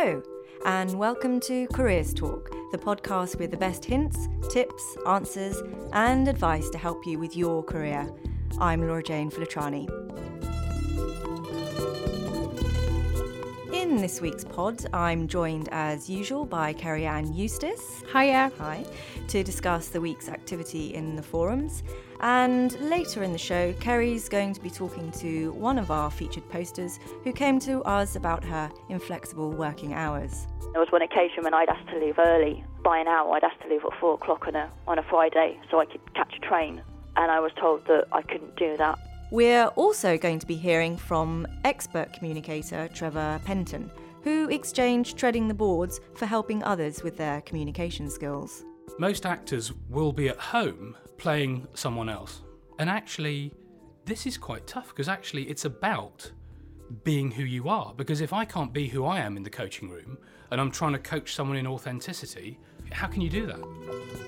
Hello, and welcome to Careers Talk, the podcast with the best hints, tips, answers, and advice to help you with your career. I'm Laura Jane Filitrani. In this week's pod, I'm joined as usual by Kerry Ann Eustice. Hiya. Hi. To discuss the week's activity in the forums. And later in the show, Kerry's going to be talking to one of our featured posters who came to us about her inflexible working hours. There was one occasion when I'd asked to leave early by an hour. I'd asked to leave at four o'clock on a on a Friday so I could catch a train, and I was told that I couldn't do that. We're also going to be hearing from expert communicator Trevor Penton, who exchanged treading the boards for helping others with their communication skills. Most actors will be at home playing someone else. And actually, this is quite tough because actually it's about being who you are. Because if I can't be who I am in the coaching room and I'm trying to coach someone in authenticity, how can you do that?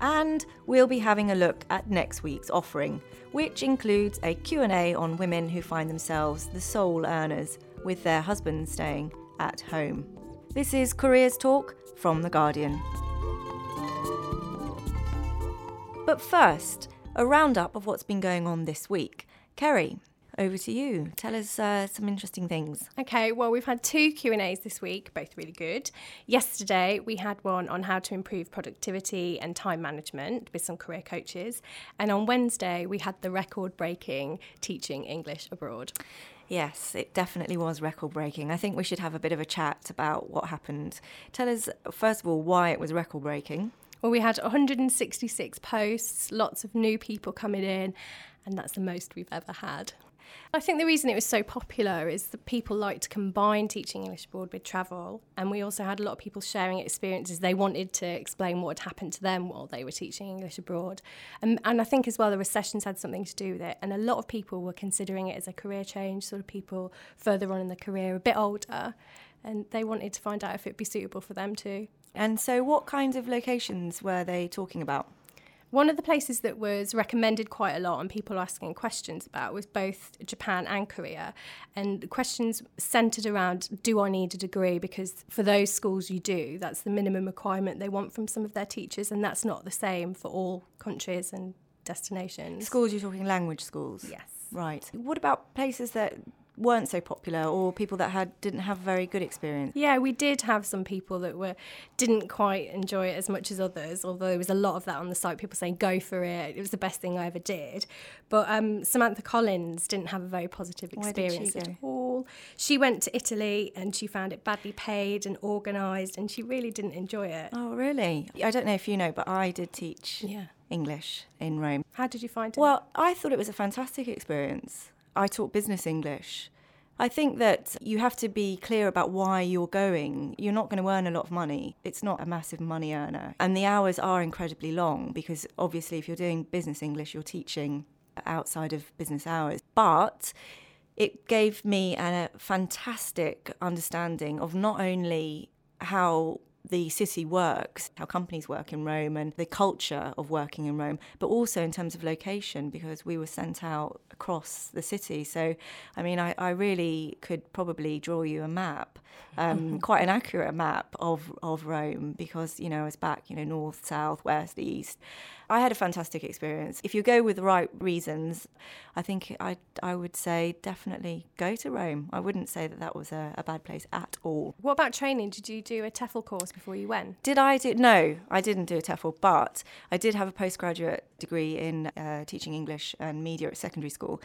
And we'll be having a look at next week's offering, which includes a Q&A on women who find themselves the sole earners with their husbands staying at home. This is Careers Talk from The Guardian. But first, a roundup of what's been going on this week. Kerry, over to you. Tell us uh, some interesting things. Okay, well, we've had two Q&As this week, both really good. Yesterday, we had one on how to improve productivity and time management with some career coaches. And on Wednesday, we had the record-breaking teaching English abroad. Yes, it definitely was record breaking. I think we should have a bit of a chat about what happened. Tell us, first of all, why it was record breaking. Well, we had 166 posts, lots of new people coming in, and that's the most we've ever had. I think the reason it was so popular is that people like to combine teaching English abroad with travel. And we also had a lot of people sharing experiences. They wanted to explain what had happened to them while they were teaching English abroad. And, and I think as well the recessions had something to do with it. And a lot of people were considering it as a career change, sort of people further on in their career, a bit older. And they wanted to find out if it'd be suitable for them too. And so, what kinds of locations were they talking about? One of the places that was recommended quite a lot and people asking questions about was both Japan and Korea. And the questions centered around do I need a degree? Because for those schools, you do. That's the minimum requirement they want from some of their teachers, and that's not the same for all countries and destinations. Schools, you're talking language schools? Yes. Right. What about places that weren't so popular or people that had didn't have very good experience? Yeah we did have some people that were didn't quite enjoy it as much as others although there was a lot of that on the site people saying go for it. It was the best thing i ever did. But um, samantha collins didn't have a very positive experience at all. She went to italy and she found it badly paid and organized and she really didn't enjoy it. Oh really? I don't know if you know but i did teach yeah. English in rome. How did you find it? Well i thought it was a fantastic experience I taught business English. I think that you have to be clear about why you're going. You're not going to earn a lot of money. It's not a massive money earner. And the hours are incredibly long because obviously, if you're doing business English, you're teaching outside of business hours. But it gave me a fantastic understanding of not only how the city works, how companies work in Rome, and the culture of working in Rome, but also in terms of location because we were sent out across the city. So, I mean, I, I really could probably draw you a map, um, quite an accurate map of, of Rome because, you know, I was back, you know, north, south, west, east. I had a fantastic experience. If you go with the right reasons, I think I, I would say definitely go to Rome. I wouldn't say that that was a, a bad place at all. What about training? Did you do a TEFL course before you went? Did I do? No, I didn't do a TEFL, but I did have a postgraduate degree in uh, teaching English and media at secondary school.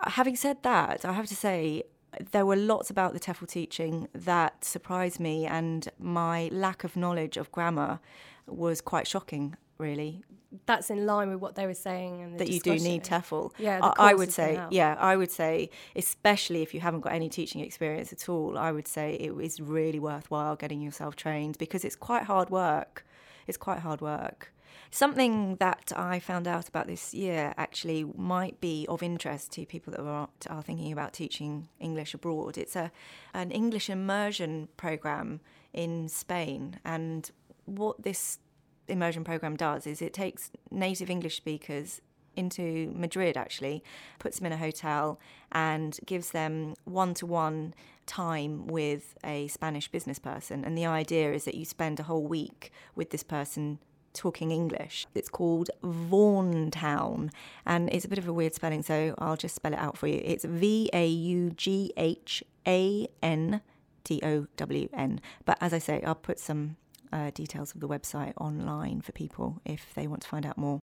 Having said that, I have to say there were lots about the TEFL teaching that surprised me, and my lack of knowledge of grammar was quite shocking, really that's in line with what they were saying and that you do need TEFL. Yeah, I, I would say, yeah, I would say, especially if you haven't got any teaching experience at all, I would say it is really worthwhile getting yourself trained because it's quite hard work. It's quite hard work. Something that I found out about this year actually might be of interest to people that are, are thinking about teaching English abroad. It's a an English immersion program in Spain, and what this immersion program does is it takes native English speakers into Madrid actually, puts them in a hotel and gives them one to one time with a Spanish business person. And the idea is that you spend a whole week with this person talking English. It's called Vaughan Town and it's a bit of a weird spelling, so I'll just spell it out for you. It's V A U G H A N T O W N. But as I say, I'll put some uh, details of the website online for people if they want to find out more.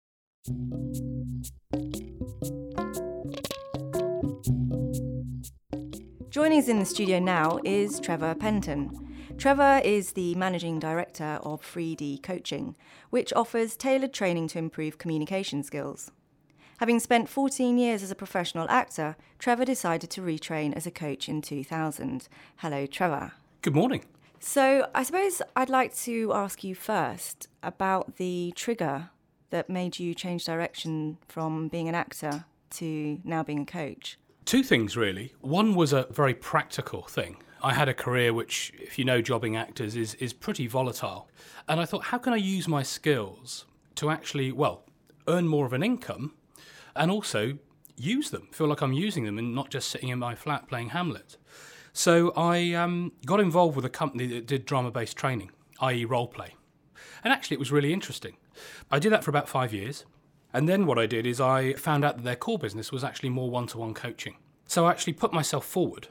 Joining us in the studio now is Trevor Penton. Trevor is the managing director of 3D Coaching, which offers tailored training to improve communication skills. Having spent 14 years as a professional actor, Trevor decided to retrain as a coach in 2000. Hello, Trevor. Good morning. So, I suppose I'd like to ask you first about the trigger that made you change direction from being an actor to now being a coach. Two things, really. One was a very practical thing. I had a career which, if you know jobbing actors, is, is pretty volatile. And I thought, how can I use my skills to actually, well, earn more of an income and also use them, feel like I'm using them and not just sitting in my flat playing Hamlet? So I um, got involved with a company that did drama based training, i.e., role play. And actually, it was really interesting. I did that for about five years. And then what I did is I found out that their core business was actually more one to one coaching. So I actually put myself forward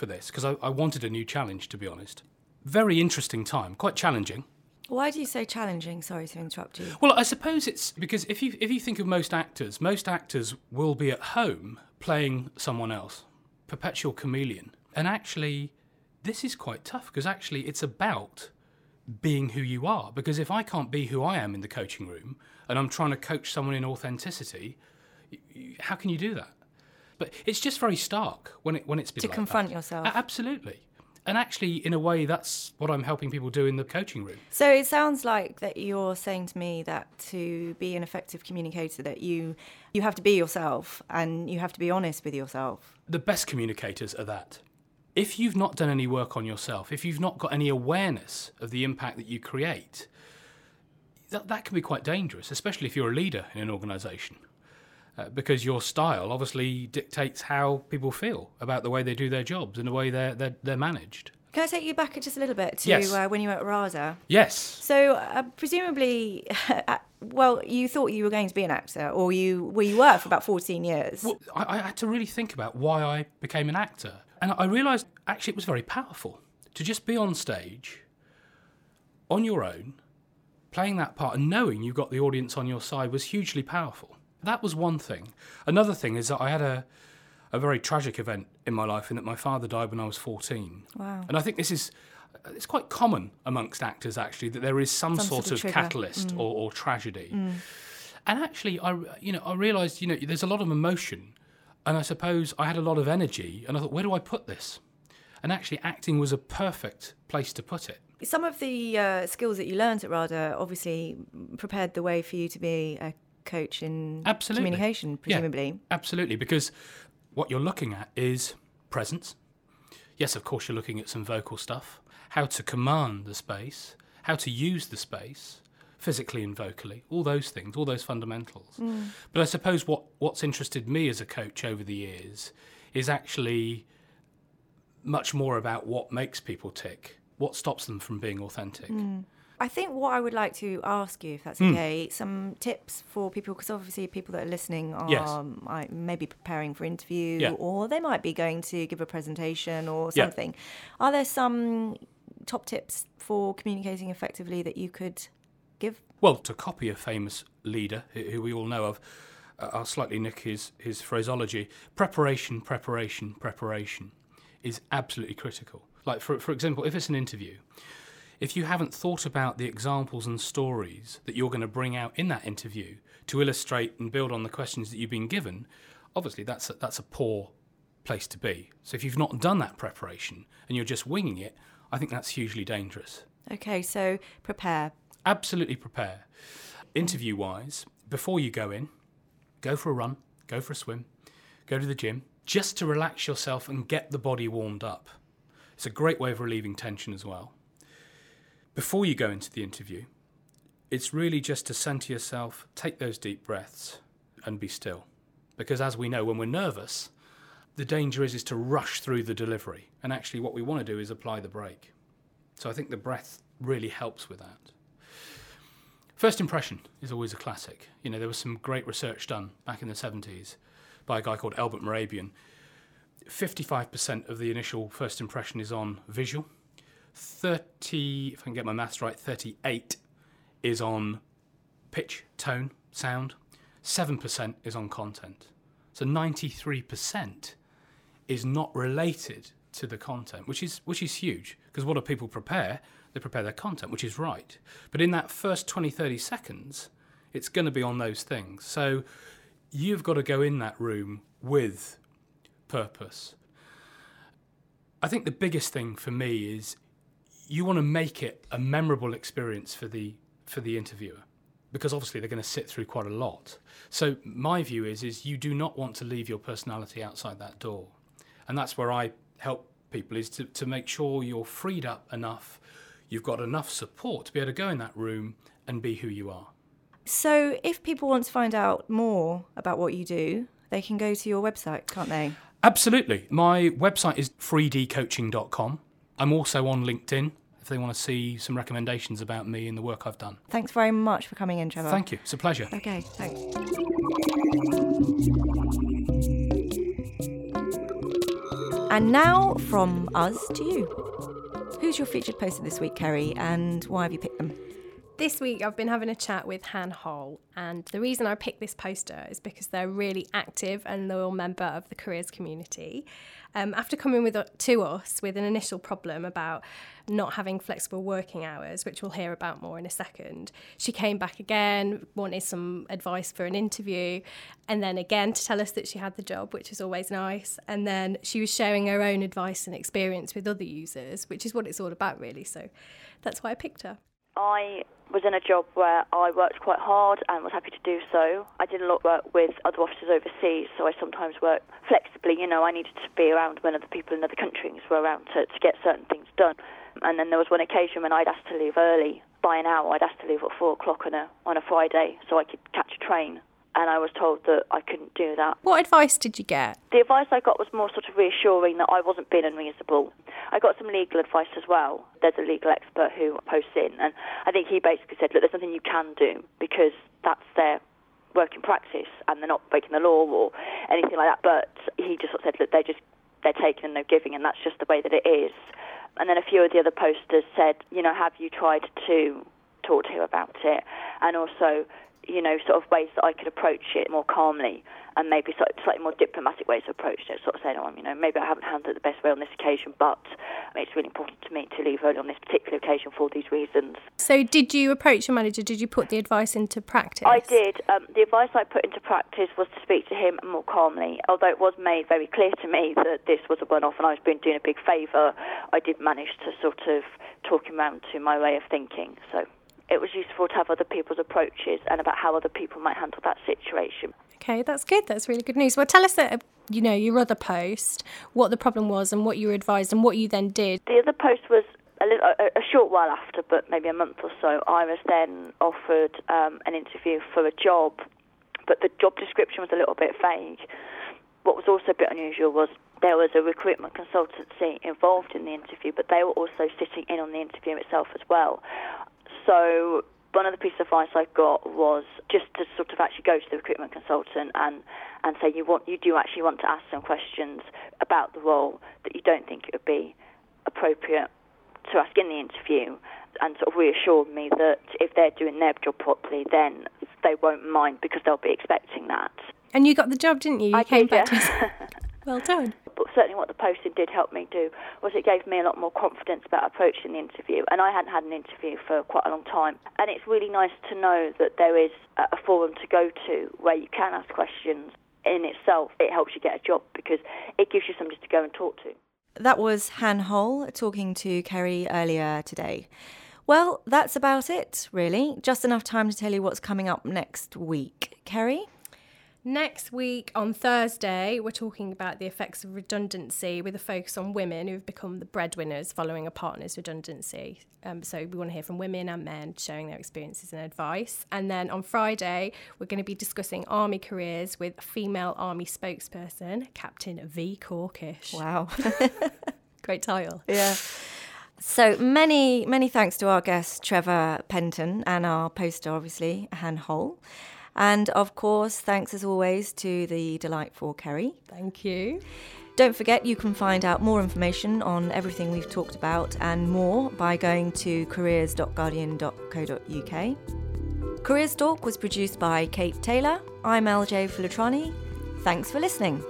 for this because I, I, wanted a new challenge, to be honest. Very interesting time, quite challenging. Why do you say challenging? Sorry to interrupt you. Well, I suppose it's because if you if you think of most actors, most actors will be at home playing someone else, perpetual chameleon. And actually, this is quite tough because actually it's about being who you are. Because if I can't be who I am in the coaching room and I'm trying to coach someone in authenticity, how can you do that? But it's just very stark when it when it's been to like confront that. yourself. absolutely. And actually, in a way, that's what I'm helping people do in the coaching room. So it sounds like that you're saying to me that to be an effective communicator, that you you have to be yourself and you have to be honest with yourself. The best communicators are that if you've not done any work on yourself, if you've not got any awareness of the impact that you create, that, that can be quite dangerous, especially if you're a leader in an organisation. Uh, because your style obviously dictates how people feel about the way they do their jobs and the way they're, they're, they're managed. Can I take you back just a little bit to yes. uh, when you were at RADA? Yes. So uh, presumably, well, you thought you were going to be an actor, or you well, you were for about fourteen years. Well, I, I had to really think about why I became an actor. And I realised actually it was very powerful to just be on stage on your own, playing that part and knowing you got the audience on your side was hugely powerful. That was one thing. Another thing is that I had a, a very tragic event in my life in that my father died when I was 14. Wow. And I think this is it's quite common amongst actors actually that there is some, Some sort, sort of of, catalyst Mm. or, or tragedy. And actually, I you know I realised you know there's a lot of emotion, and I suppose I had a lot of energy, and I thought where do I put this? And actually, acting was a perfect place to put it. Some of the uh, skills that you learned at RADA obviously prepared the way for you to be a coach in Absolutely. communication, Yeah. presumably. Absolutely, because what you're looking at is presence. Yes, of course, you're looking at some vocal stuff, how to command the space, how to use the space, physically and vocally, all those things, all those fundamentals. Mm. But I suppose what, what's interested me as a coach over the years is actually much more about what makes people tick, what stops them from being authentic. Mm. I think what I would like to ask you, if that's Hmm. okay, some tips for people, because obviously people that are listening are Yes. maybe preparing for interview, Yeah. or they might be going to give a presentation or Yeah. something. Are there some top tips for communicating effectively that you could give? Well, to copy a famous leader who who we all know of, uh, I'll slightly nick his, his phraseology. Preparation, preparation, preparation is absolutely critical. Like, for, for example, if it's an interview, if you haven't thought about the examples and stories that you're going to bring out in that interview to illustrate and build on the questions that you've been given, obviously that's a, that's a poor place to be. So if you've not done that preparation and you're just winging it, I think that's hugely dangerous Okay, so prepare. absolutely prepare. Interview wise, before you go in, go for a run, go for a swim, go to the gym, just to relax yourself and get the body warmed up. It's a great way of relieving tension as well. Before you go into the interview, it's really just to center yourself, take those deep breaths, and be still. Because as we know, when we're nervous, the danger is, is to rush through the delivery. And actually, what we want to do is apply the brake. So I think the breath really helps with that. First impression is always a classic. You know, there was some great research done back in the 70s by a guy called Albert Mehrabian. 55% of the initial first impression is on visual. 30, if I can get my maths right, 38 is on pitch, tone, sound. 7% is on content. So 93% is not related to the content, which is which is huge because what do people prepare? They prepare their content, which is right. But in that first 20 30 seconds, it's going to be on those things. So you've got to go in that room with purpose. I think the biggest thing for me is you want to make it a memorable experience for the for the interviewer because obviously they're going to sit through quite a lot. So my view is is you do not want to leave your personality outside that door. And that's where I help people is to, to make sure you're freed up enough, you've got enough support to be able to go in that room and be who you are. So, if people want to find out more about what you do, they can go to your website, can't they? Absolutely. My website is freedcoaching.com. I'm also on LinkedIn they want to see some recommendations about me and the work I've done. Thanks very much for coming in, Trevor. Thank you. It's a pleasure. Okay, thanks. And now from us to you. Who's your featured poster this week, Kerry, and why have you picked them? This week I've been having a chat with Han Hole, and the reason I picked this poster is because they're a really active and loyal member of the careers community. Um, after coming with to us with an initial problem about not having flexible working hours, which we'll hear about more in a second, she came back again, wanted some advice for an interview, and then again to tell us that she had the job, which is always nice. And then she was sharing her own advice and experience with other users, which is what it's all about, really. So that's why I picked her. I was in a job where I worked quite hard and was happy to do so. I did a lot of work with other officers overseas, so I sometimes worked flexibly. You know, I needed to be around when other people in other countries were around to, to get certain things done. And then there was one occasion when I'd asked to leave early by an hour. I'd asked to leave at four o'clock on a on a Friday so I could catch a train and I was told that I couldn't do that. What advice did you get? The advice I got was more sort of reassuring that I wasn't being unreasonable. I got some legal advice as well. There's a legal expert who posts in, and I think he basically said, look, there's nothing you can do because that's their working practice and they're not breaking the law or anything like that. But he just sort of said, look, they're just they're taking and no giving, and that's just the way that it is. And then a few of the other posters said, you know, have you tried to talk to him about it? And also, you know, sort of ways that I could approach it more calmly and maybe slightly more diplomatic ways to approach it. Sort of saying, oh, you know, maybe I haven't handled it the best way on this occasion, but it's really important to me to leave early on this particular occasion for these reasons. So, did you approach your manager? Did you put the advice into practice? I did. Um, the advice I put into practice was to speak to him more calmly. Although it was made very clear to me that this was a one-off and I was being doing a big favour, I did manage to sort of talk him round to my way of thinking. So it was useful to have other people's approaches and about how other people might handle that situation. Okay, that's good. That's really good news. Well, tell us that you know your other post, what the problem was, and what you were advised, and what you then did. The other post was a, little, a, a short while after, but maybe a month or so. I was then offered um, an interview for a job, but the job description was a little bit vague. What was also a bit unusual was there was a recruitment consultancy involved in the interview, but they were also sitting in on the interview itself as well. So one of the pieces of advice I got was just to sort of actually go to the recruitment consultant and, and say you want you do actually want to ask some questions about the role that you don't think it would be appropriate to ask in the interview and sort of reassured me that if they're doing their job properly then they won't mind because they'll be expecting that. And you got the job, didn't you? you I came did, back yeah. well done certainly what the posting did help me do was it gave me a lot more confidence about approaching the interview. And I hadn't had an interview for quite a long time. And it's really nice to know that there is a forum to go to where you can ask questions. In itself, it helps you get a job because it gives you somebody to go and talk to. That was Han Hole talking to Kerry earlier today. Well, that's about it, really. Just enough time to tell you what's coming up next week. Kerry? Next week on Thursday, we're talking about the effects of redundancy with a focus on women who've become the breadwinners following a partner's redundancy. Um, so we want to hear from women and men sharing their experiences and advice. And then on Friday, we're going to be discussing army careers with female army spokesperson, Captain V. Corkish. Wow. Great title. Yeah. So many, many thanks to our guest Trevor Penton and our poster, obviously, Han Hole. And of course, thanks as always to the delightful Kerry. Thank you. Don't forget you can find out more information on everything we've talked about and more by going to careers.guardian.co.uk. Careers Talk was produced by Kate Taylor. I'm LJ Fulatrani. Thanks for listening.